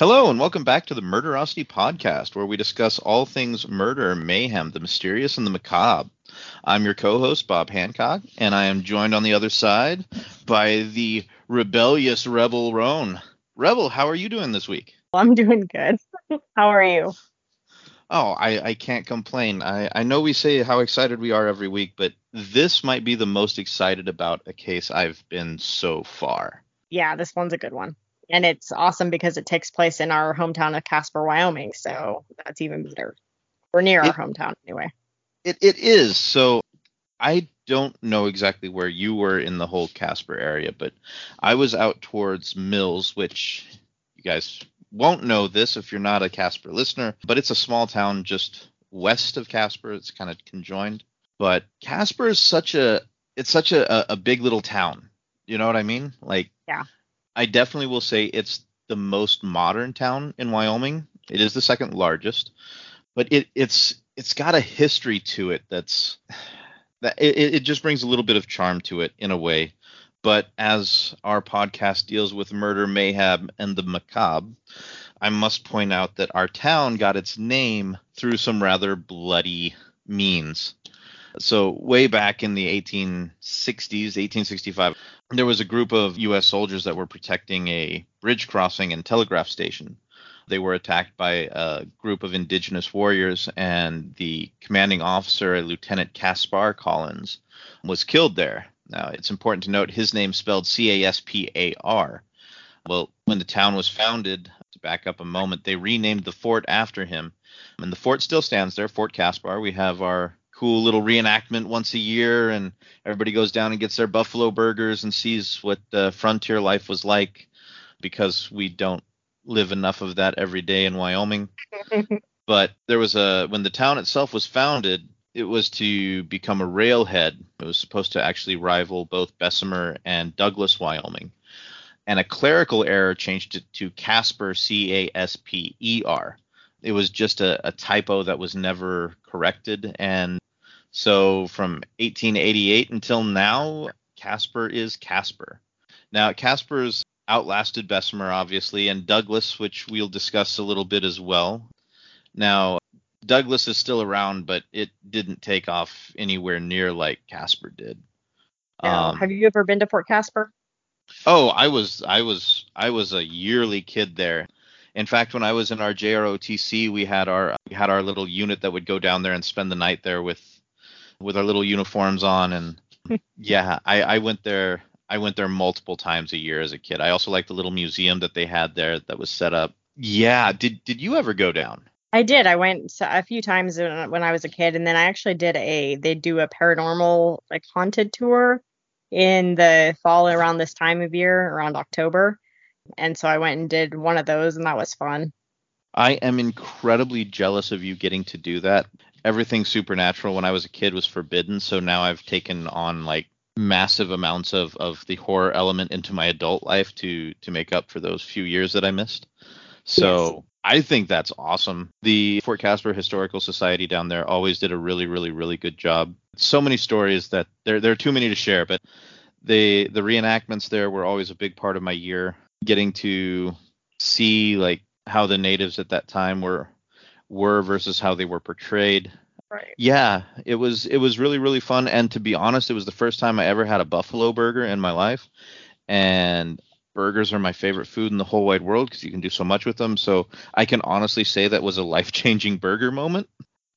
Hello, and welcome back to the Murderosity Podcast, where we discuss all things murder, mayhem, the mysterious, and the macabre. I'm your co host, Bob Hancock, and I am joined on the other side by the rebellious Rebel Roan. Rebel, how are you doing this week? I'm doing good. how are you? Oh, I, I can't complain. I, I know we say how excited we are every week, but this might be the most excited about a case I've been so far. Yeah, this one's a good one and it's awesome because it takes place in our hometown of Casper, Wyoming. So that's even better. We're near it, our hometown anyway. It it is. So I don't know exactly where you were in the whole Casper area, but I was out towards Mills, which you guys won't know this if you're not a Casper listener, but it's a small town just west of Casper. It's kind of conjoined. But Casper is such a it's such a, a big little town. You know what I mean? Like yeah. I definitely will say it's the most modern town in Wyoming. It is the second largest, but it, it's it's got a history to it that's that it, it just brings a little bit of charm to it in a way. But as our podcast deals with murder, mayhem, and the macabre, I must point out that our town got its name through some rather bloody means. So, way back in the 1860s, 1865, there was a group of U.S. soldiers that were protecting a bridge crossing and telegraph station. They were attacked by a group of indigenous warriors, and the commanding officer, Lieutenant Caspar Collins, was killed there. Now, it's important to note his name spelled C A S P A R. Well, when the town was founded, to back up a moment, they renamed the fort after him. And the fort still stands there, Fort Caspar. We have our cool little reenactment once a year, and everybody goes down and gets their buffalo burgers and sees what uh, frontier life was like because we don't live enough of that every day in Wyoming. but there was a when the town itself was founded, it was to become a railhead. It was supposed to actually rival both Bessemer and Douglas, Wyoming. And a clerical error changed it to Casper, C A S P E R. It was just a, a typo that was never corrected, and so from 1888 until now, Casper is Casper. Now, Casper's outlasted Bessemer, obviously, and Douglas, which we'll discuss a little bit as well. Now, Douglas is still around, but it didn't take off anywhere near like Casper did. Um, Have you ever been to Fort Caspar? Oh, I was, I was, I was a yearly kid there. In fact, when I was in our JROTC, we had our we had our little unit that would go down there and spend the night there with with our little uniforms on and yeah, I, I went there I went there multiple times a year as a kid. I also liked the little museum that they had there that was set up. Yeah, did did you ever go down? I did. I went a few times when I was a kid, and then I actually did a. They do a paranormal like haunted tour in the fall around this time of year, around October, and so I went and did one of those, and that was fun. I am incredibly jealous of you getting to do that everything supernatural when I was a kid was forbidden, so now I've taken on like massive amounts of of the horror element into my adult life to to make up for those few years that I missed. So yes. I think that's awesome. The Fort Caspar Historical Society down there always did a really, really, really good job. So many stories that there there are too many to share, but the the reenactments there were always a big part of my year. Getting to see like how the natives at that time were were versus how they were portrayed. Right. Yeah, it was it was really really fun and to be honest, it was the first time I ever had a buffalo burger in my life and burgers are my favorite food in the whole wide world because you can do so much with them. So I can honestly say that was a life-changing burger moment.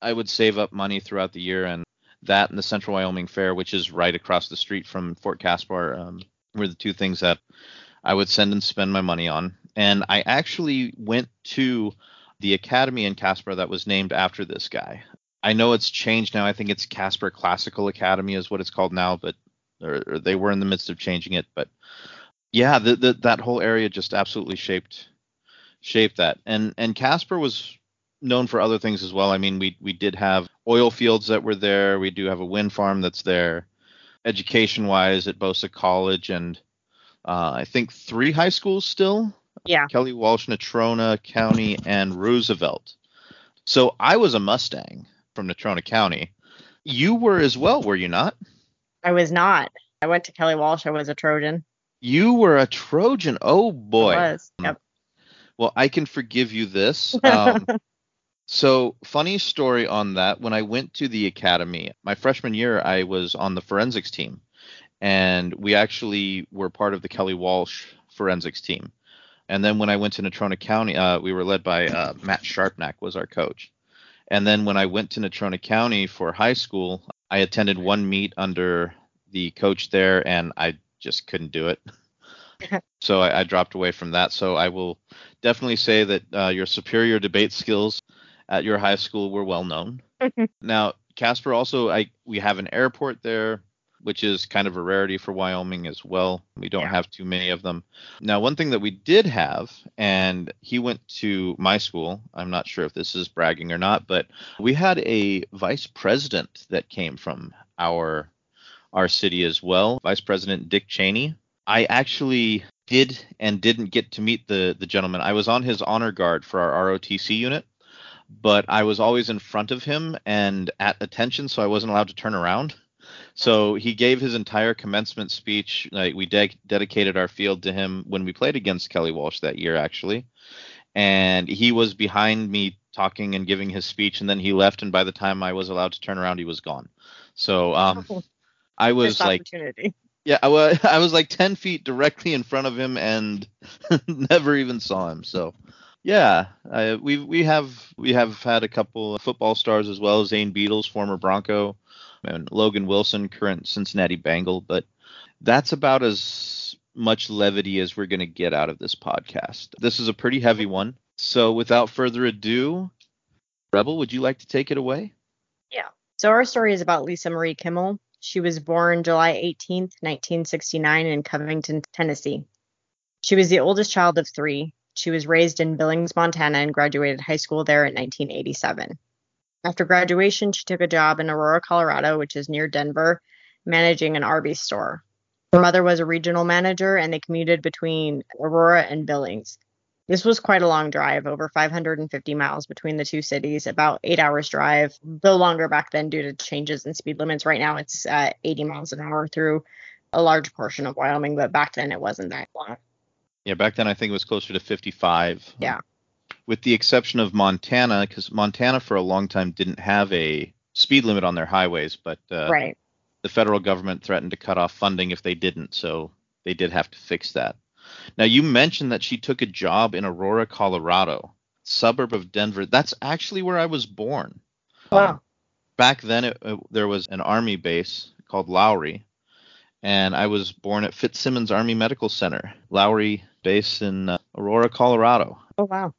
I would save up money throughout the year and that and the Central Wyoming Fair, which is right across the street from Fort Caspar, um, were the two things that I would send and spend my money on. And I actually went to the academy in Casper that was named after this guy. I know it's changed now. I think it's Casper Classical Academy is what it's called now, but or, or they were in the midst of changing it. But yeah, the, the, that whole area just absolutely shaped shaped that. And and Casper was known for other things as well. I mean, we we did have oil fields that were there. We do have a wind farm that's there. Education wise, at Bosa college and uh, I think three high schools still yeah. Kelly Walsh, Natrona County, and Roosevelt. So I was a Mustang from Natrona County. You were as well, were you not? I was not. I went to Kelly Walsh. I was a Trojan. You were a Trojan. Oh boy. I was. Yep. Well, I can forgive you this. Um, so, funny story on that. When I went to the academy, my freshman year, I was on the forensics team, and we actually were part of the Kelly Walsh forensics team. And then when I went to Natrona County, uh, we were led by uh, Matt Sharpnack was our coach. And then when I went to Natrona County for high school, I attended one meet under the coach there, and I just couldn't do it. so I, I, dropped away from that. So I will definitely say that uh, your superior debate skills at your high school were well known. now, Casper, also, I we have an airport there which is kind of a rarity for Wyoming as well. We don't yeah. have too many of them. Now, one thing that we did have, and he went to my school. I'm not sure if this is bragging or not, but we had a vice president that came from our our city as well, Vice President Dick Cheney. I actually did and didn't get to meet the the gentleman. I was on his honor guard for our ROTC unit, but I was always in front of him and at attention, so I wasn't allowed to turn around. So he gave his entire commencement speech. Like we de- dedicated our field to him when we played against Kelly Walsh that year, actually. And he was behind me talking and giving his speech, and then he left. And by the time I was allowed to turn around, he was gone. So um, I was like, yeah, I was, I was like ten feet directly in front of him and never even saw him. So yeah, we we have we have had a couple football stars as well. Zane Beadles, former Bronco and Logan Wilson, current Cincinnati Bengal. But that's about as much levity as we're going to get out of this podcast. This is a pretty heavy one. So without further ado, Rebel, would you like to take it away? Yeah. So our story is about Lisa Marie Kimmel. She was born July 18th, 1969 in Covington, Tennessee. She was the oldest child of three. She was raised in Billings, Montana, and graduated high school there in 1987. After graduation, she took a job in Aurora, Colorado, which is near Denver, managing an Arby's store. Her mother was a regional manager, and they commuted between Aurora and Billings. This was quite a long drive, over 550 miles between the two cities, about eight hours drive, though longer back then due to changes in speed limits. Right now it's uh, 80 miles an hour through a large portion of Wyoming, but back then it wasn't that long. Yeah, back then I think it was closer to 55. Yeah with the exception of Montana, because Montana for a long time didn't have a speed limit on their highways, but uh, right. the federal government threatened to cut off funding if they didn't, so they did have to fix that. Now, you mentioned that she took a job in Aurora, Colorado, suburb of Denver. That's actually where I was born. Wow. Um, back then, it, it, there was an army base called Lowry, and I was born at Fitzsimons Army Medical Center, Lowry base in uh, Aurora, Colorado. Oh wow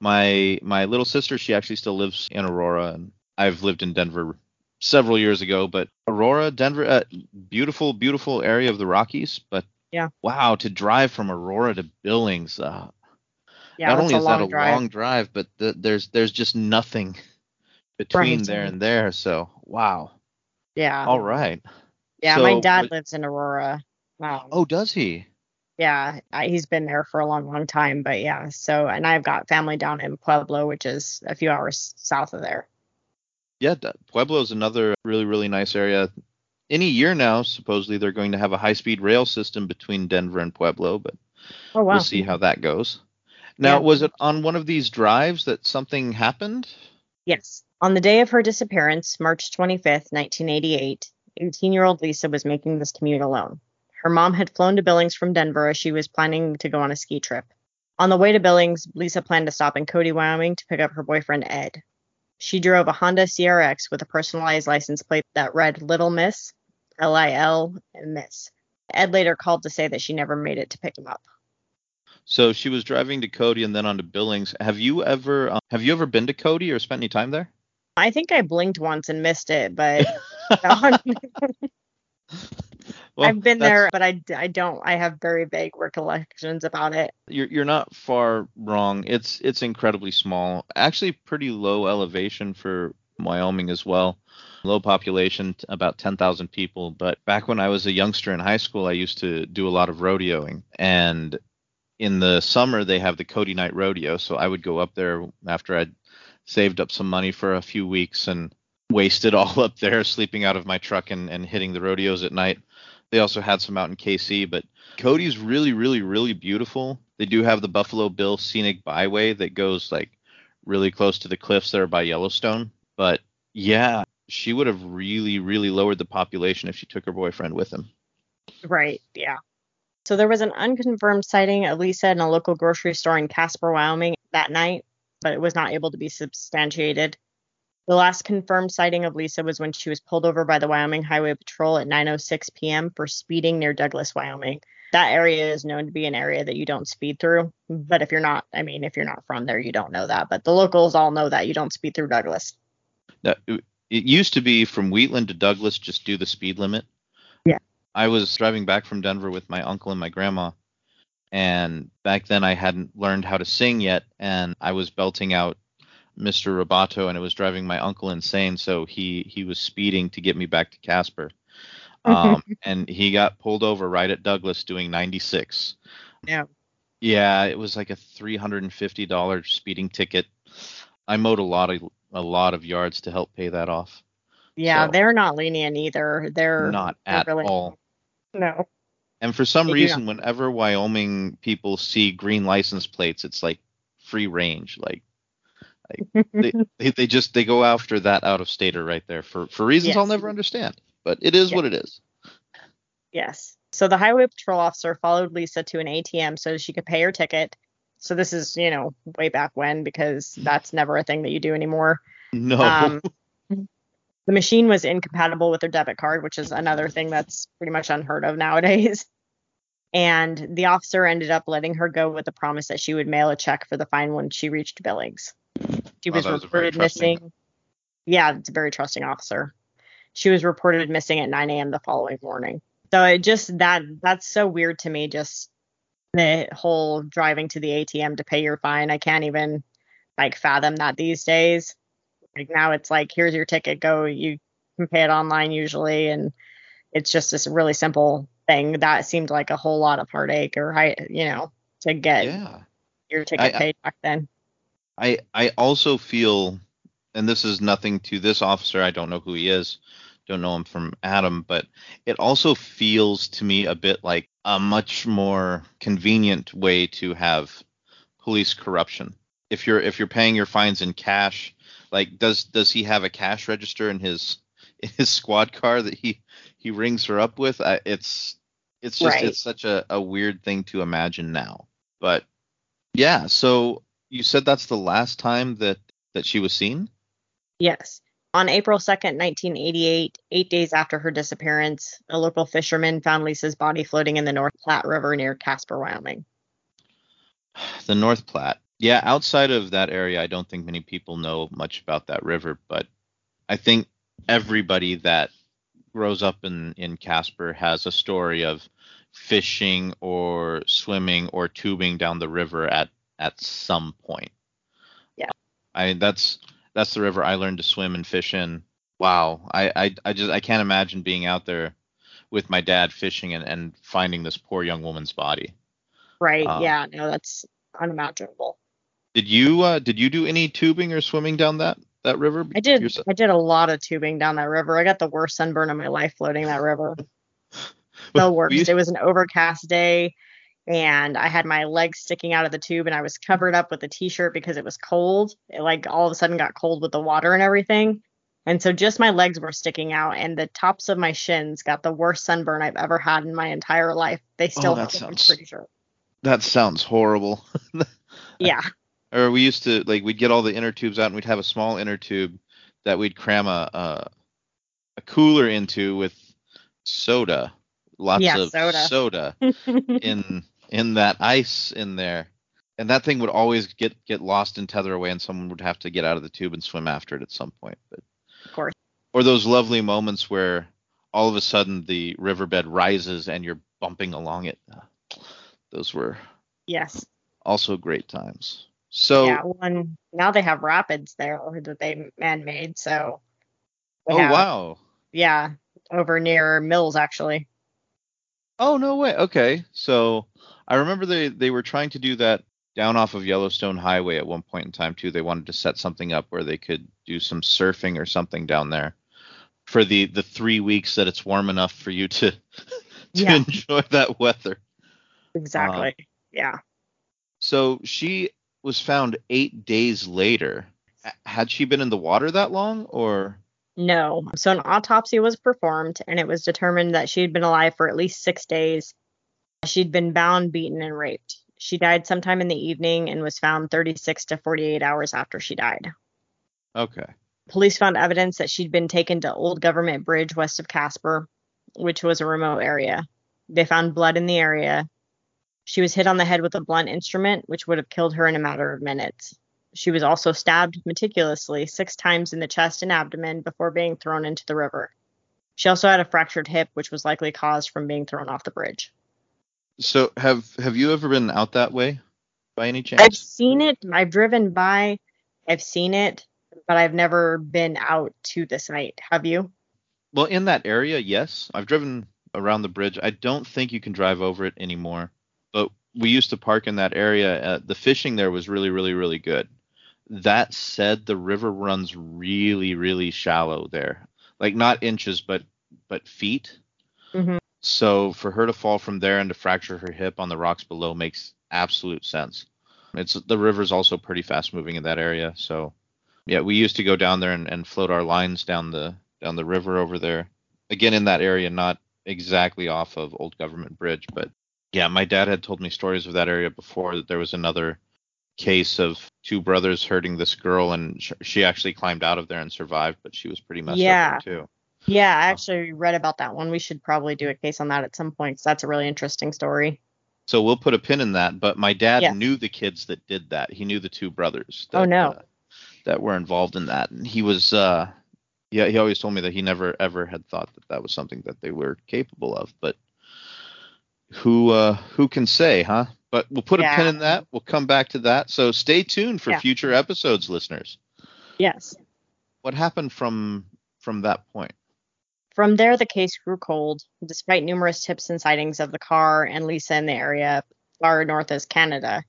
my my little sister she actually still lives in aurora and i've lived in denver several years ago but aurora denver uh, beautiful beautiful area of the rockies but yeah. wow to drive from aurora to billings uh, yeah, not only is that a drive. long drive but the, there's there's just nothing between right. there and there so wow. Yeah. All right. Yeah so, my dad lives in aurora. Wow. Oh does he yeah, he's been there for a long, long time. But yeah, so and I've got family down in Pueblo, which is a few hours south of there. Yeah, Pueblo is another really, really nice area. Any year now, supposedly they're going to have a high-speed rail system between Denver and Pueblo, but oh, wow. we'll see how that goes. Now, yeah. was it on one of these drives that something happened? Yes. On the day of her disappearance, March 25th, 1988, 18 year old Lisa was making this commute alone. Her mom had flown to Billings from Denver as she was planning to go on a ski trip. On the way to Billings, Lisa planned to stop in Cody, Wyoming to pick up her boyfriend Ed. She drove a Honda CRX with a personalized license plate that read Little Miss, L I L, and Miss. Ed later called to say that she never made it to pick him up. So she was driving to Cody and then on to Billings. Have you ever um, have you ever been to Cody or spent any time there? I think I blinked once and missed it, but well, I've been there, but I, I don't. I have very vague recollections about it. You're you're not far wrong. It's it's incredibly small. Actually, pretty low elevation for Wyoming as well. Low population, about 10,000 people. But back when I was a youngster in high school, I used to do a lot of rodeoing. And in the summer, they have the Cody Night Rodeo. So I would go up there after I'd saved up some money for a few weeks and wasted all up there, sleeping out of my truck and, and hitting the rodeos at night. They also had some out in Kaycee, but Cody's really, really, really beautiful. They do have the Buffalo Bill Scenic Byway that goes like really close to the cliffs there by Yellowstone. But yeah, she would have really, really lowered the population if she took her boyfriend with him. Right. Yeah. So there was an unconfirmed sighting of Lisa in a local grocery store in Casper, Wyoming that night, but it was not able to be substantiated. The last confirmed sighting of Lisa was when she was pulled over by the Wyoming Highway Patrol at 9:06 p.m. for speeding near Douglas, Wyoming. That area is known to be an area that you don't speed through, but if you're not, I mean, if you're not from there, you don't know that, but the locals all know that you don't speed through Douglas. Now, it used to be from Wheatland to Douglas, just do the speed limit. Yeah. I was driving back from Denver with my uncle and my grandma, and back then I hadn't learned how to sing yet, and I was belting out Mr. Roboto, and it was driving my uncle insane. So he he was speeding to get me back to Casper, um, and he got pulled over right at Douglas doing 96. Yeah. Yeah, it was like a $350 speeding ticket. I mowed a lot of a lot of yards to help pay that off. Yeah, So- they're not lenient either. They're Not they're at really- all. No. And for some They reason, whenever Wyoming people see green license plates, it's like free range. Like they, they, they just they go after that out of stater right there for for reasons I'll never understand. But it is Yeah. what it is. Yes. So the highway patrol officer followed Lisa to an ATM so she could pay her ticket. So this is, you know, way back when because that's never a thing that you do anymore. No. Um, the machine was incompatible with her debit card, which is another thing that's pretty much unheard of nowadays. And the officer ended up letting her go with the promise that she would mail a check for the fine when she reached Billings. She was was reported missing. Yeah, it's a very trusting officer. She was reported missing at 9 a.m. the following morning. So it just that that's so weird to me. Just the whole driving to the ATM to pay your fine. I can't even like fathom that these days. Like now it's like here's your ticket, go. You can pay it online usually, and it's just this really simple thing that seemed like a whole lot of heartache or I, you know, to get yeah. your ticket I- paid back then. I I also feel, and this is nothing to this officer. I don't know who he is. Don't know him from Adam, but it also feels to me a bit like a much more convenient way to have police corruption. If you're if you're paying your fines in cash, like does does he have a cash register in his in his squad car that he he rings her up with? I, it's it's just Right. it's such a, a weird thing to imagine now. But yeah, so you said that's the last time that that she was seen? Yes. On April 2nd, 1988, eight days after her disappearance, a local fisherman found Lisa's body floating in the North Platte River near Casper, Wyoming. The North Platte. Yeah, outside of that area, I don't think many people know much about that river, but I think everybody that grows up in in Casper has a story of fishing or swimming or tubing down the river at at some point. Yeah. I that's that's the river I learned to swim and fish in. Wow. I I, I just I can't imagine being out there with my dad fishing and, and finding this poor young woman's body. Right. Um, yeah. No, that's unimaginable. Did you uh, did you do any tubing or swimming down that that river? I did. I did a lot of tubing down that river. I got the worst sunburn of my life floating that river. The worst. We- It was an overcast day, and I had my legs sticking out of the tube, and I was covered up with a t-shirt because it was cold. It like all of a sudden got cold with the water and everything, and so just my legs were sticking out, and the tops of my shins got the worst sunburn I've ever had in my entire life. They oh, still Oh, that have I'm sounds- pretty sure. that sounds horrible. Yeah. Or we used to like we'd get all the inner tubes out and we'd have a small inner tube that we'd cram a a, a cooler into with soda, lots Yeah, of soda. soda in in that ice in there. And that thing would always get get lost and tether away, and someone would have to get out of the tube and swim after it at some point. But Of course. or those lovely moments where all of a sudden the riverbed rises and you're bumping along it. Those were yes. also great times. So yeah. One. Now they have rapids there that they man-made. So. oh have- wow. Yeah, over near Mills actually. Oh no way. Okay. So I remember they they were trying to do that down off of Yellowstone Highway at one point in time too. They wanted to set something up where they could do some surfing or something down there for the the 3 weeks that it's warm enough for you to to Yeah. enjoy that weather. Exactly. Um, yeah. So she was found eight days later. Had she been in the water that long, or? No. So an autopsy was performed, and it was determined that she had been alive for at least six days. She'd been bound, beaten, and raped. She died sometime in the evening and was found 36 to 48 hours after she died. Okay. Police found evidence that she'd been taken to Old Government Bridge west of Casper, which was a remote area. They found blood in the area. She was hit on the head with a blunt instrument, which would have killed her in a matter of minutes. She was also stabbed meticulously six times in the chest and abdomen before being thrown into the river. She also had a fractured hip, which was likely caused from being thrown off the bridge. So have have you ever been out that way by any chance? I've seen it. I've driven by. I've seen it, but I've never been out to the site. Have you? Well, in that area, yes. I've driven around the bridge. I don't think you can drive over it anymore. We used to park in that area. Uh, the fishing there was really, really, really good. That said, the river runs really, really shallow there. Like not inches, but but feet. Mm-hmm. So for her to fall from there and to fracture her hip on the rocks below makes absolute sense. It's the river's also pretty fast moving in that area. So yeah, we used to go down there and, and float our lines down the down the river over there. Again in that area, not exactly off of Old Government Bridge, but yeah, my dad had told me stories of that area before that there was another case of two brothers hurting this girl and sh- she actually climbed out of there and survived, but she was pretty messed Yeah. up too. Yeah, I actually read about that one. We should probably do a case on that at some point because that's a really interesting story. So we'll put a pin in that. But my dad Yeah. knew the kids that did that. He knew the two brothers. That, Oh, no. uh, that were involved in that. And he was, uh, yeah, he always told me that he never ever had thought that that was something that they were capable of. But who, uh, who can say, huh? But we'll put a pin in that. We'll come back to that. So stay tuned for Yeah. future episodes, listeners. Yes. What happened from from that point? From there, the case grew cold, despite numerous tips and sightings of the car and Lisa in the area far north as Canada.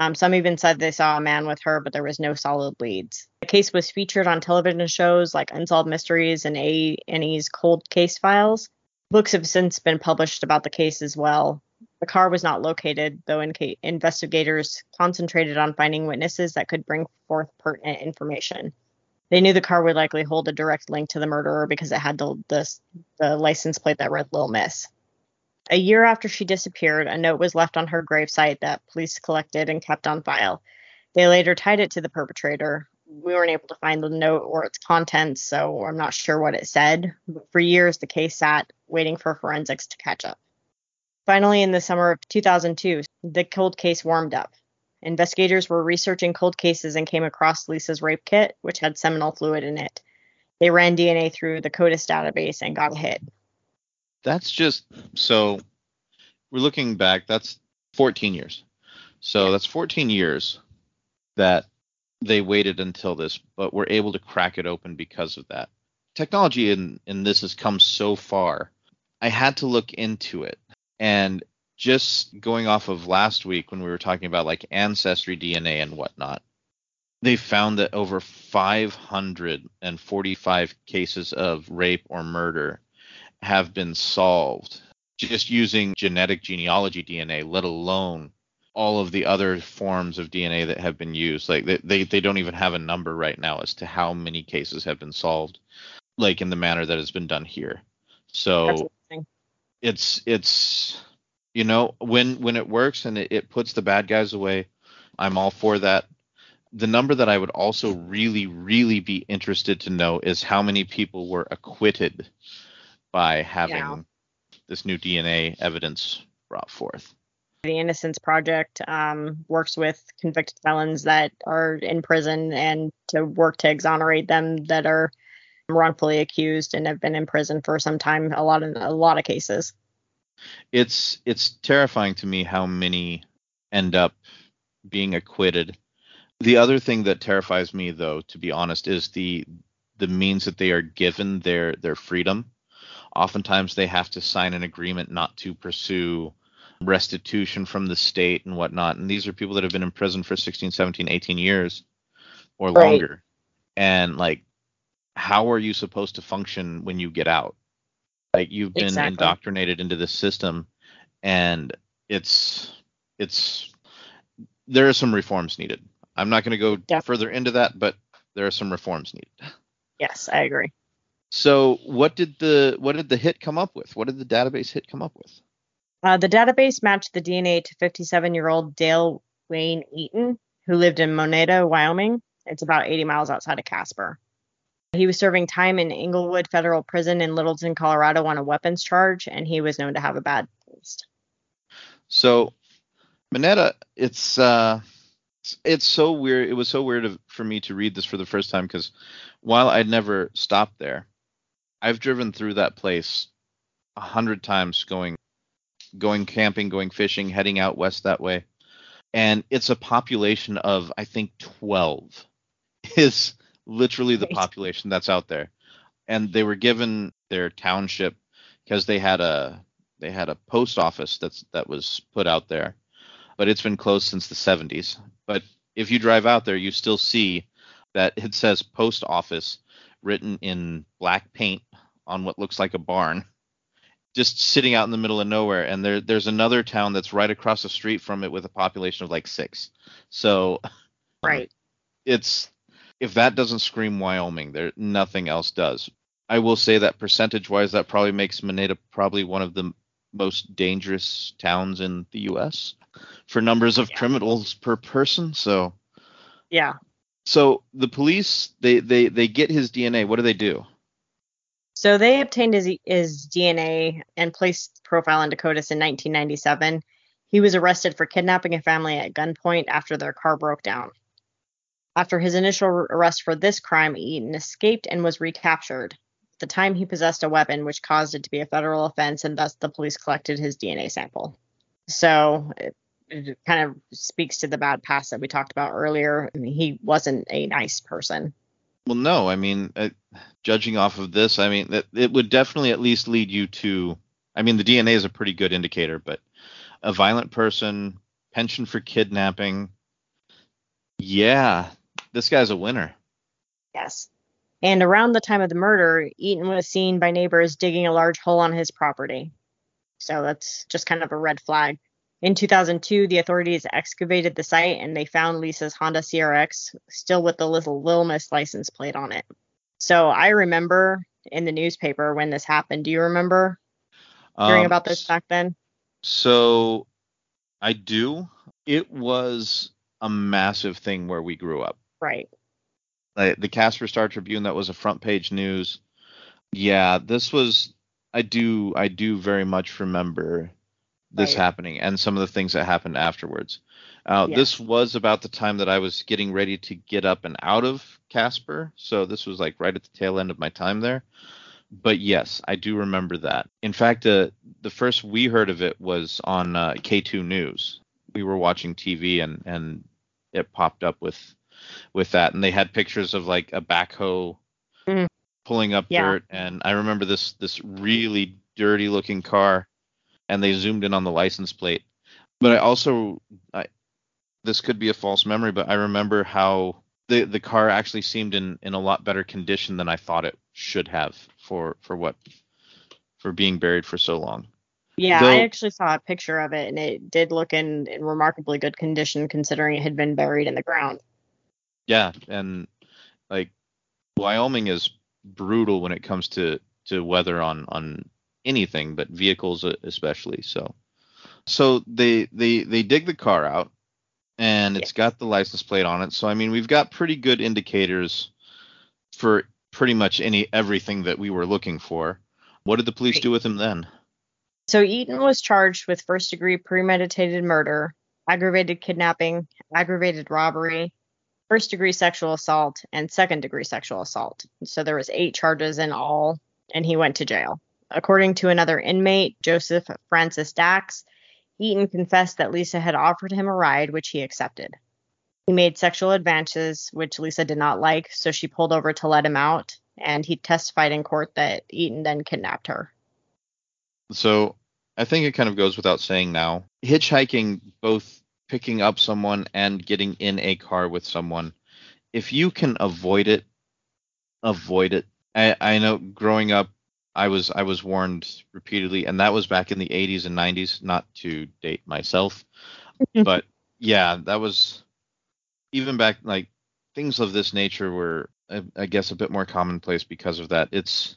Um, some even said they saw a man with her, but there was no solid leads. The case was featured on television shows like Unsolved Mysteries and A&E's Cold Case Files. Books have since been published about the case as well. The car was not located, though in investigators concentrated on finding witnesses that could bring forth pertinent information. They knew the car would likely hold a direct link to the murderer because it had the, the, the license plate that read Lil Miss. A year after she disappeared, a note was left on her gravesite that police collected and kept on file. They later tied it to the perpetrator. We weren't able to find the note or its contents, so I'm not sure what it said. But for years, the case sat waiting for forensics to catch up. Finally, in the summer of 2002, the cold case warmed up. Investigators were researching cold cases and came across Lisa's rape kit, which had seminal fluid in it. They ran DNA through the CODIS database and got a hit. That's just so we're looking back. That's 14 years. So that's 14 years that they waited until this, but were able to crack it open because of that. Technology in in this has come so far. I had to look into it, and just going off of last week when we were talking about like ancestry DNA and whatnot, they found that over 545 cases of rape or murder have been solved just using genetic genealogy DNA, let alone all of the other forms of DNA that have been used. Like they, they, they don't even have a number right now as to how many cases have been solved, like in the manner that has been done here. So it's it's you know when when it works and it, it puts the bad guys away, I'm all for that. The number that I would also really really be interested to know is how many people were acquitted by having Yeah. this new DNA evidence brought forth. The Innocence Project um, works with convicted felons that are in prison and to work to exonerate them that are wrongfully accused and have been in prison for some time. A lot of a lot of cases. It's it's terrifying to me how many end up being acquitted. The other thing that terrifies me though, to be honest, is the the means that they are given their their freedom. Oftentimes they have to sign an agreement not to pursue restitution from the state and whatnot. And these are people that have been in prison for 16, 17, 18 years or Right. longer. And like how are you supposed to function when you get out? Like you've been Exactly. indoctrinated into this system and it's it's there are some reforms needed. I'm not going to go Definitely. further into that, but there are some reforms needed. Yes, I agree. So, what did the what did the hit come up with? What did the database hit come up with? Uh, the database matched the DNA to 57 year old Dale Wayne Eaton, who lived in Moneta, Wyoming. It's about 80 miles outside of Casper. He was serving time in Englewood Federal Prison in Littleton, Colorado on a weapons charge, and he was known to have a bad taste. So, Moneta, it's uh, it's- so weird. It was so weird for me to read this for the first time because while I'd never stopped there, I've driven through that place a hundred times, going going camping, going fishing, heading out west that way, and it's a population of I think twelve is literally the population that's out there, and they were given their township because they had a they had a post office that's that was put out there, but it's been closed since the 70s. But if you drive out there, you still see that it says post office written in black paint on what looks like a barn, just sitting out in the middle of nowhere. And there there's another town that's right across the street from it with a population of like six. So Right. it's if that doesn't scream Wyoming, there nothing else does. I will say that percentage wise, that probably makes Moneta probably one of the most dangerous towns in the U.S. for numbers of Yeah. criminals per person. So, Yeah. so the police they they they get his DNA. What do they do? So they obtained his, his DNA and placed profile into CODIS in 1997. He was arrested for kidnapping a family at gunpoint after their car broke down. After his initial arrest for this crime, Eaton escaped and was recaptured. At the time, he possessed a weapon, which caused it to be a federal offense, and thus the police collected his DNA sample. So it, it kind of speaks to the bad past that we talked about earlier. I mean, he wasn't a nice person. Well, no, I mean, uh, judging off of this, I mean, it, it would definitely at least lead you to. I mean, the DNA is a pretty good indicator, but a violent person, pension for kidnapping. Yeah, this guy's a winner. Yes. And around the time of the murder, Eaton was seen by neighbors digging a large hole on his property. So that's just kind of a red flag. In 2002, the authorities excavated the site and they found Lisa's Honda CRX still with the little Lil Miss license plate on it. So I remember in the newspaper when this happened. Do you remember hearing Um, about this back then? So I do. It was a massive thing where we grew up. Right. Like the Casper Star Tribune that was a front page news. Yeah, this was I do I do very much remember this Right. happening and some of the things that happened afterwards. Uh, Yeah. This was about the time that I was getting ready to get up and out of Casper, so this was like right at the tail end of my time there. But yes, I do remember that. In fact, uh, the first we heard of it was on uh, K2 News. We were watching TV and and it popped up with with that, and they had pictures of like a backhoe Mhm. pulling up Yeah. dirt, and I remember this this really dirty looking car, and they zoomed in on the license plate. But I also I this could be a false memory, but I remember how the the car actually seemed in in a lot better condition than I thought it should have for for what for being buried for so long. Yeah, Though- I actually saw a picture of it and it did look in, in remarkably good condition considering it had been buried in the ground. Yeah, and like Wyoming is brutal when it comes to to weather on on anything, but vehicles especially. So so they they they dig the car out and it's got the license plate on it. So I mean, we've got pretty good indicators for pretty much any everything that we were looking for. What did the police do with him then? So Eaton was charged with first degree premeditated murder, aggravated kidnapping, aggravated robbery, first degree sexual assault, and second degree sexual assault. So there was eight charges in all, and he went to jail. According to another inmate, Joseph Francis Dax, Eaton confessed that Lisa had offered him a ride, which he accepted. He made sexual advances, which Lisa did not like, so she pulled over to let him out, and he testified in court that Eaton then kidnapped her. So I think it kind of goes without saying now. Hitchhiking, both picking up someone and getting in a car with someone, if you can avoid it, avoid it. I, I know growing up, I was I was warned repeatedly, and that was back in the 80s and 90s. Not to date myself, mm-hmm. but yeah, that was even back like things of this nature were I, I guess a bit more commonplace because of that. It's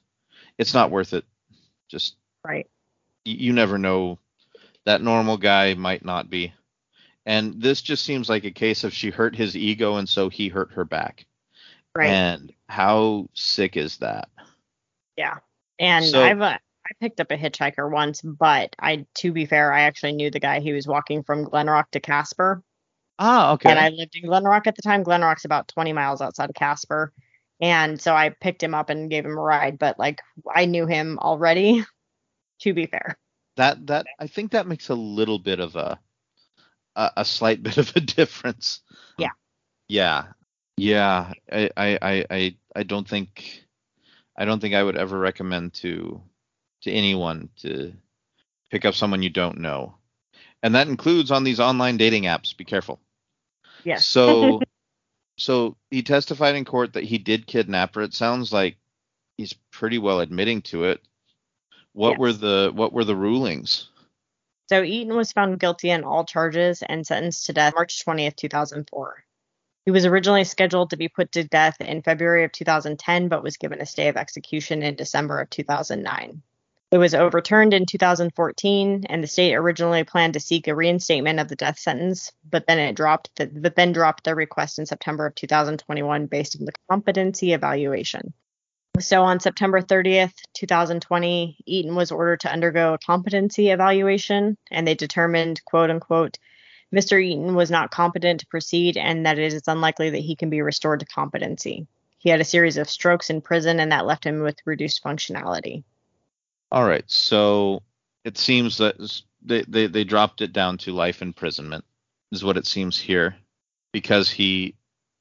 it's not worth it. Just Right. you, you never know that normal guy might not be. And this just seems like a case of she hurt his ego and so he hurt her back. Right. And how sick is that? yeah. And So- I've uh, I picked up a hitchhiker once, but I to be fair, I actually knew the guy. He was walking from Glenrock to Casper. Oh, okay. And I lived in Glenrock at the time. Glenrock's about 20 miles outside of Casper. And so I picked him up and gave him a ride, but like I knew him already, to be fair. that that I think that makes a little bit of a a, a slight bit of a difference. Yeah. Yeah. Yeah. I, I I I I don't think I don't think I would ever recommend to to anyone to pick up someone you don't know. And that includes on these online dating apps. Be careful. Yes. So so he testified in court that he did kidnap her. It sounds like he's pretty well admitting to it. What Yes. were the what were the rulings? So Eaton was found guilty on all charges and sentenced to death March 20th, 2004. He was originally scheduled to be put to death in February of 2010, but was given a stay of execution in December of 2009. It was overturned in 2014, and the state originally planned to seek a reinstatement of the death sentence, but then it dropped the, but then dropped their request in September of 2021 based on the competency evaluation. So on September 30th, 2020, Eaton was ordered to undergo a competency evaluation, and they determined, quote unquote, Mr. Eaton was not competent to proceed and that it is unlikely that he can be restored to competency. He had a series of strokes in prison, and that left him with reduced functionality. All right. So it seems that they, they, they dropped it down to life imprisonment, is what it seems here, because he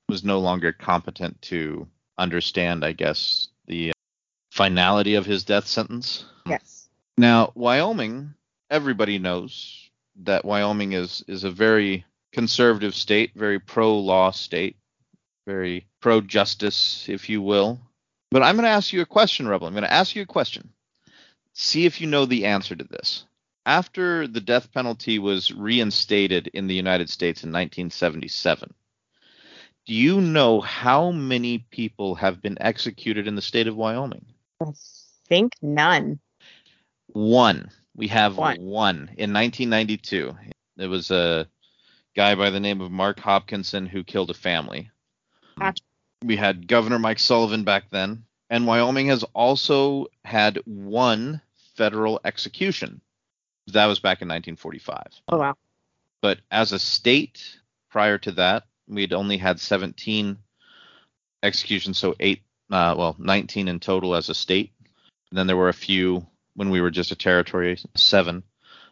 was no longer competent to understand, I guess, the finality of his death sentence. Yes. Now, Wyoming, everybody knows that Wyoming is is a very conservative state, very pro law state, very pro justice, if you will. But I'm going to ask you a question, Rebel. I'm going to ask you a question. See if you know the answer to this. After the death penalty was reinstated in the United States in 1977, do you know how many people have been executed in the state of Wyoming? I think none. One. We have One. one. in 1992. There was a guy by the name of Mark Hopkinson who killed a family. Gotcha. We had Governor Mike Sullivan back then, and Wyoming has also had one federal execution. That was back in 1945. Oh, wow. But as a state, prior to that, we'd only had 17 executions, so eight, uh, well, 19 in total as a state. And then there were a few when we were just a territory, seven.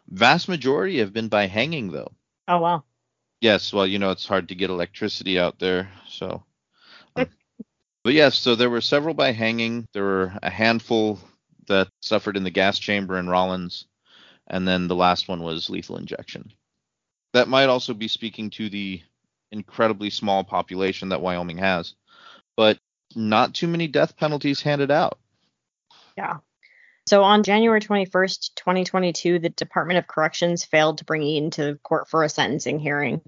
Vast majority have been by hanging, though. Oh, wow. Yes, well, you know, it's hard to get electricity out there, so. um, but yes, so there were several by hanging. There were a handful that suffered in the gas chamber in Rawlins, and then the last one was lethal injection. That might also be speaking to the incredibly small population that Wyoming has, but not too many death penalties handed out. Yeah. So on January 21st, 2022, the Department of Corrections failed to bring Eaton to court for a sentencing hearing.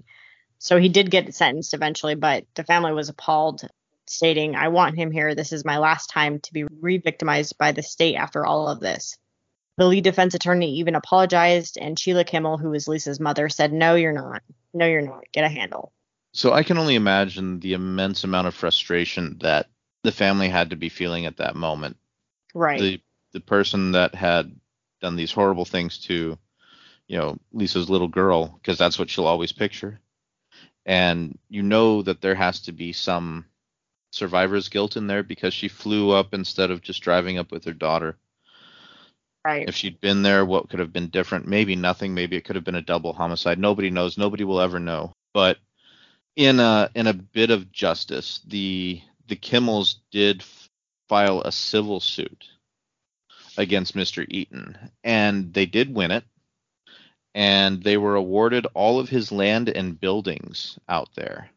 So he did get sentenced eventually, but the family was appalled, stating, I want him here. This is my last time to be re victimized by the state after all of this. The lead defense attorney even apologized, and Sheila Kimmel, who was Lisa's mother, said, No, you're not. No, you're not. Get a handle. So I can only imagine the immense amount of frustration that the family had to be feeling at that moment. Right. the the person that had done these horrible things to you know Lisa's little girl because that's what she'll always picture. And you know that there has to be some survivor's guilt in there because she flew up instead of just driving up with her daughter. Right. if she'd been there what could have been different? Maybe nothing. Maybe it could have been a double homicide. Nobody knows. Nobody will ever know. But in a in a bit of justice the the kimmels did file a civil suit against Mr. Eaton and they did win it and they were awarded all of his land and buildings out there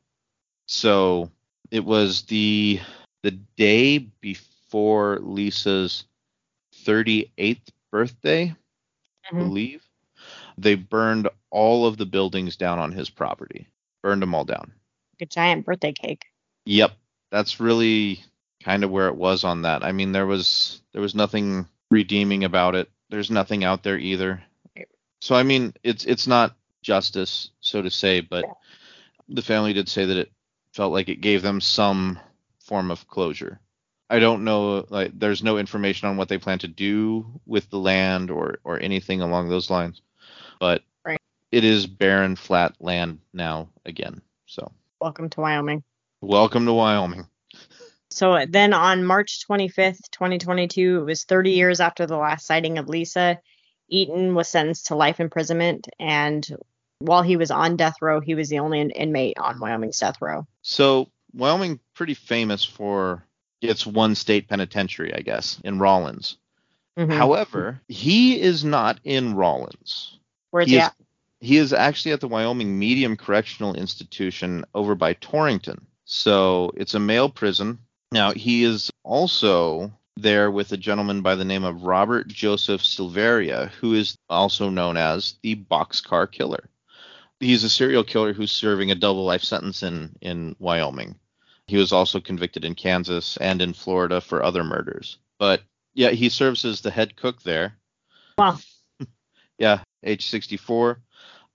so it was the the day before Lisa's 38th birthday, I Mhm. believe. They burned all of the buildings down on his property. Burned them all down. A giant birthday cake. Yep. That's really kind of where it was on that. I mean, there was there was nothing redeeming about it. There's nothing out there either. So I mean, it's it's not justice, so to say, but the family did say that it felt like it gave them some form of closure. I don't know like there's no information on what they plan to do with the land or or anything along those lines. But Right. it is barren flat land now again. So, Welcome to Wyoming. welcome to Wyoming. So then on March 25th, 2022, it was 30 years after the last sighting of Lisa. Eaton was sentenced to life imprisonment, and while he was on death row, he was the only in- inmate on Wyoming's death row. So Wyoming pretty famous for its one state penitentiary, I guess, in Rawlins. Mhm. However, he is not in Rawlins. Where's he he is, at? he is actually at the Wyoming Medium Correctional Institution over by Torrington. So it's a male prison. Now he is also there with a gentleman by the name of Robert Joseph Silveria, who is also known as the Boxcar Killer. He's a serial killer who's serving a double life sentence in in Wyoming. He was also convicted in Kansas and in Florida for other murders. But yeah, he serves as the head cook there. Wow. Yeah, age 64.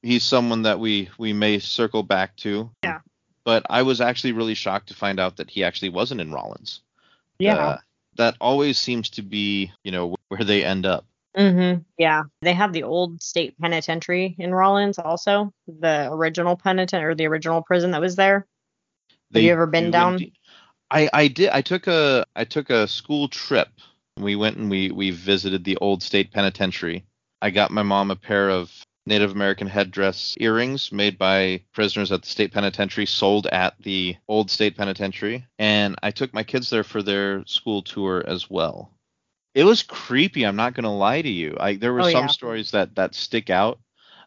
He's someone that we we may circle back to. Yeah. But I was actually really shocked to find out that he actually wasn't in Rawlins. Yeah. Uh, that always seems to be, you know, where they end up. hmm Yeah. They have the old state penitentiary in Rawlins also, the original penitent or the original prison that was there. They you ever been do down? indeed- I I did. I took a I took a school trip. We went and we we visited the old state penitentiary. I got my mom a pair of Native American headdress earrings made by prisoners at the state penitentiary, sold at the old state penitentiary, and I took my kids there for their school tour as well. It was creepy. I'm not gonna lie to you. I there were Oh, some yeah. stories that that stick out.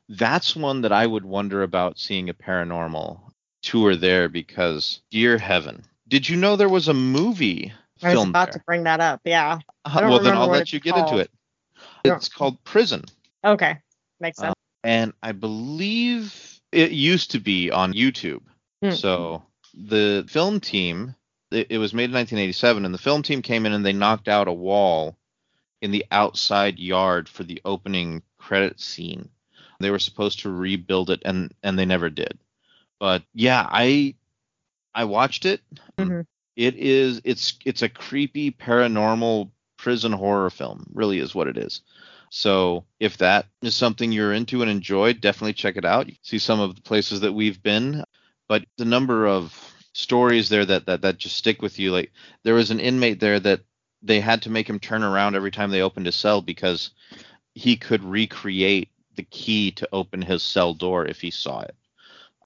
That's one that I would wonder about seeing a paranormal tour there because dear heaven did you know there was a movie I was about there to bring that up. Yeah. Uh, well then i'll let you get called. into it it's called prison Okay. Makes sense. And i believe it used to be on youtube. Hmm. so the film team it, it was made in 1987 and the film team came in and they knocked out a wall in the outside yard for the opening credit scene. They were supposed to rebuild it and and they never did. But yeah i i watched it. Mhm. it is it's it's a creepy paranormal prison horror film really is what it is so if that is something you're into and enjoy definitely check it out you see some of the places that we've been but the number of stories there that that, that just stick with you like there was an inmate there that they had to make him turn around every time they opened his cell because he could recreate the key to open his cell door if he saw it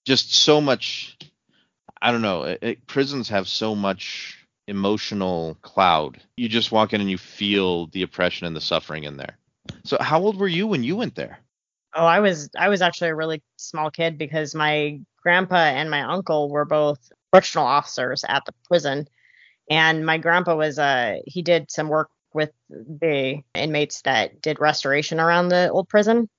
just so much I don't know. It, it- prisons have so much emotional cloud. You just walk in and you feel the oppression and the suffering in there. So, how old were you when you went there? Oh, I was I was actually a really small kid because my grandpa and my uncle were both correctional officers at the prison, and my grandpa was uh he did some work with the inmates that did restoration around the old prison,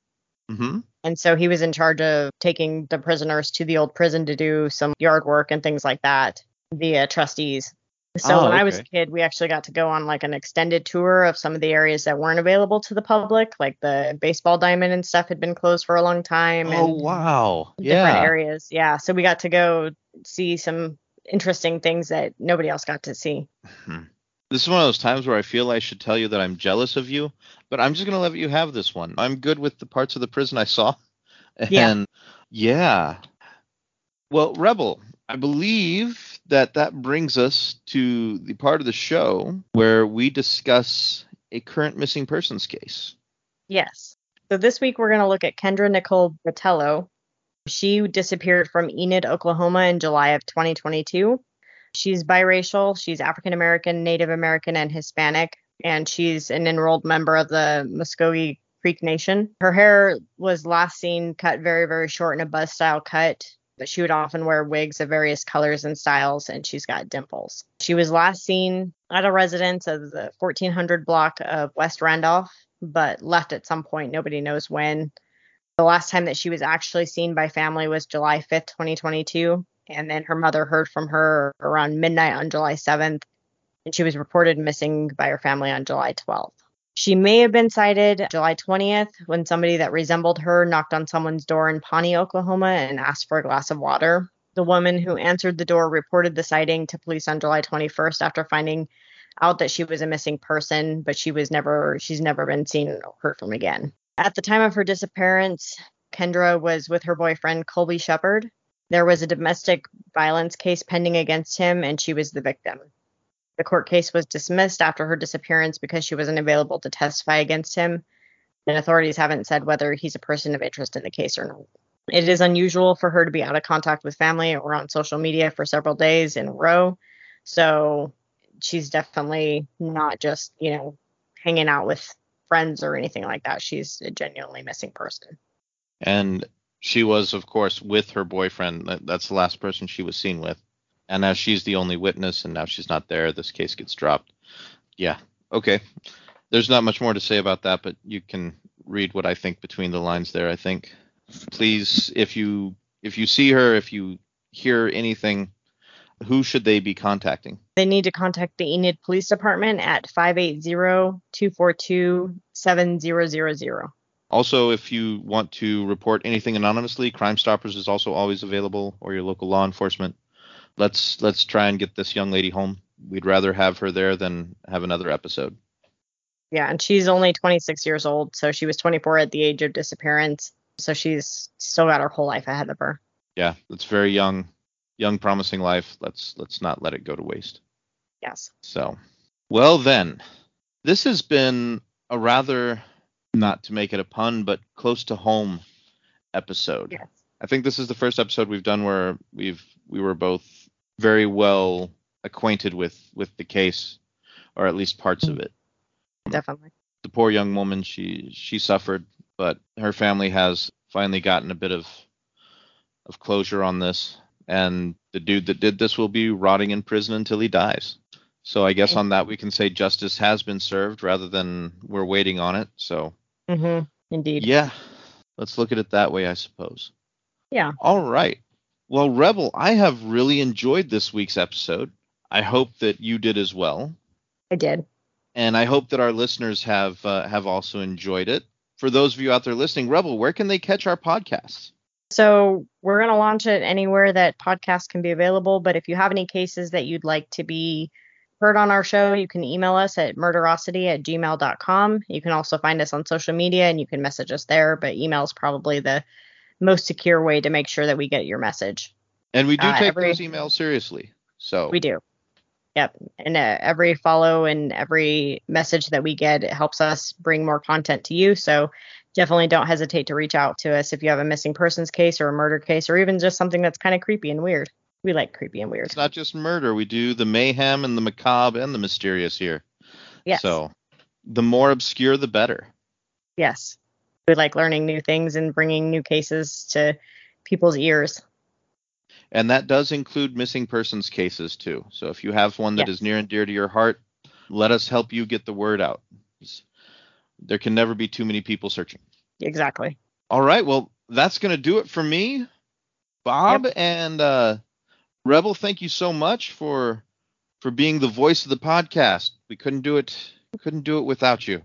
hmm and so he was in charge of taking the prisoners to the old prison to do some yard work and things like that via trustees. So Oh, when I was a kid, we actually got to go on like an extended tour of some of the areas that weren't available to the public, like the baseball diamond and stuff had been closed for a long time. Oh and wow! different Yeah. areas. Yeah. So we got to go see some interesting things that nobody else got to see. Hmm. This is one of those times where I feel I should tell you that I'm jealous of you, but I'm just gonna let you have this one. I'm good with the parts of the prison I saw. Yeah. And yeah. Well, Rebel, I believe that that brings us to the part of the show where we discuss a current missing persons case. Yes. So this week we're going to look at Kendra Nicole Botello. She disappeared from Enid, Oklahoma in July of 2022. She's biracial. She's African American, Native American, and Hispanic, and she's an enrolled member of the Muscogee Creek Nation. Her hair was last seen cut very, very short in a buzz style cut, but she would often wear wigs of various colors and styles, and she's got dimples. She was last seen at a residence of the 1400 block of West Randolph, but left at some point. Nobody knows when. The last time that she was actually seen by family was July 5th, 2022. And then her mother heard from her around midnight on July 7th. And she was reported missing by her family on July 12th. She may have been sighted July 20th when somebody that resembled her knocked on someone's door in Pawnee, Oklahoma, and asked for a glass of water. The woman who answered the door reported the sighting to police on July 21st after finding out that she was a missing person, but she was never she's never been seen or heard from again. At the time of her disappearance, Kendra was with her boyfriend Colby Shepard. There was a domestic violence case pending against him and she was the victim. The court case was dismissed after her disappearance because she wasn't available to testify against him, and authorities haven't said whether he's a person of interest in the case or not. It is unusual for her to be out of contact with family or on social media for several days in a row. So she's definitely not just, you know, hanging out with friends or anything like that. She's a genuinely missing person. And she was, of course, with her boyfriend. That's the last person she was seen with. And now she's the only witness and now she's not there, this case gets dropped. Yeah. Okay. There's not much more to say about that, but you can read what I think between the lines there, I think. Please, if you if you see her, if you hear anything, who should they be contacting? They need to contact the Enid Police Department at 580-242-7000. Also, if you want to report anything anonymously, Crime Stoppers is also always available or your local law enforcement let's let's try and get this young lady home. We'd rather have her there than have another episode. Yeah, and she's only 26 years old, so she was 24 at the age of disappearance. So she's still got her whole life ahead of her. Yeah, it's very young, young promising life. Let's let's not let it go to waste. Yes. So, well then, this has been a rather not to make it a pun, but close to home episode. Yes. I think this is the first episode we've done where we've we were both very well acquainted with with the case, or at least parts of it. Definitely. The poor young woman, she she suffered, but her family has finally gotten a bit of of closure on this, and the dude that did this will be rotting in prison until he dies. So I guess on that we can say justice has been served rather than we're waiting on it. So. Mm-hmm. Indeed. Yeah. Let's look at it that way, I suppose. Yeah. All right. Well, Rebel, I have really enjoyed this week's episode. I hope that you did as well. I did. And I hope that our listeners have uh, have also enjoyed it. For those of you out there listening, Rebel, where can they catch our podcasts? So we're going to launch it anywhere that podcasts can be available. But if you have any cases that you'd like to be heard on our show, you can email us at murderosity at gmail.com. You can also find us on social media and you can message us there. But email is probably the most secure way to make sure that we get your message. And we do uh, take every, those emails seriously. So we do. Yep. And uh, every follow and every message that we get, it helps us bring more content to you. So definitely don't hesitate to reach out to us if you have a missing persons case or a murder case or even just something that's kind of creepy and weird. We like creepy and weird. It's not just murder. We do the mayhem and the macabre and the mysterious here. Yes. So the more obscure, the better. Yes we like learning new things and bringing new cases to people's ears. And that does include missing persons cases too. So if you have one that yes. is near and dear to your heart, let us help you get the word out. There can never be too many people searching. Exactly. All right. Well, that's going to do it for me, Bob yep. and uh, Rebel. Thank you so much for for being the voice of the podcast. We couldn't do it couldn't do it without you.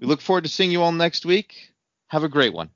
We look forward to seeing you all next week. Have a great one.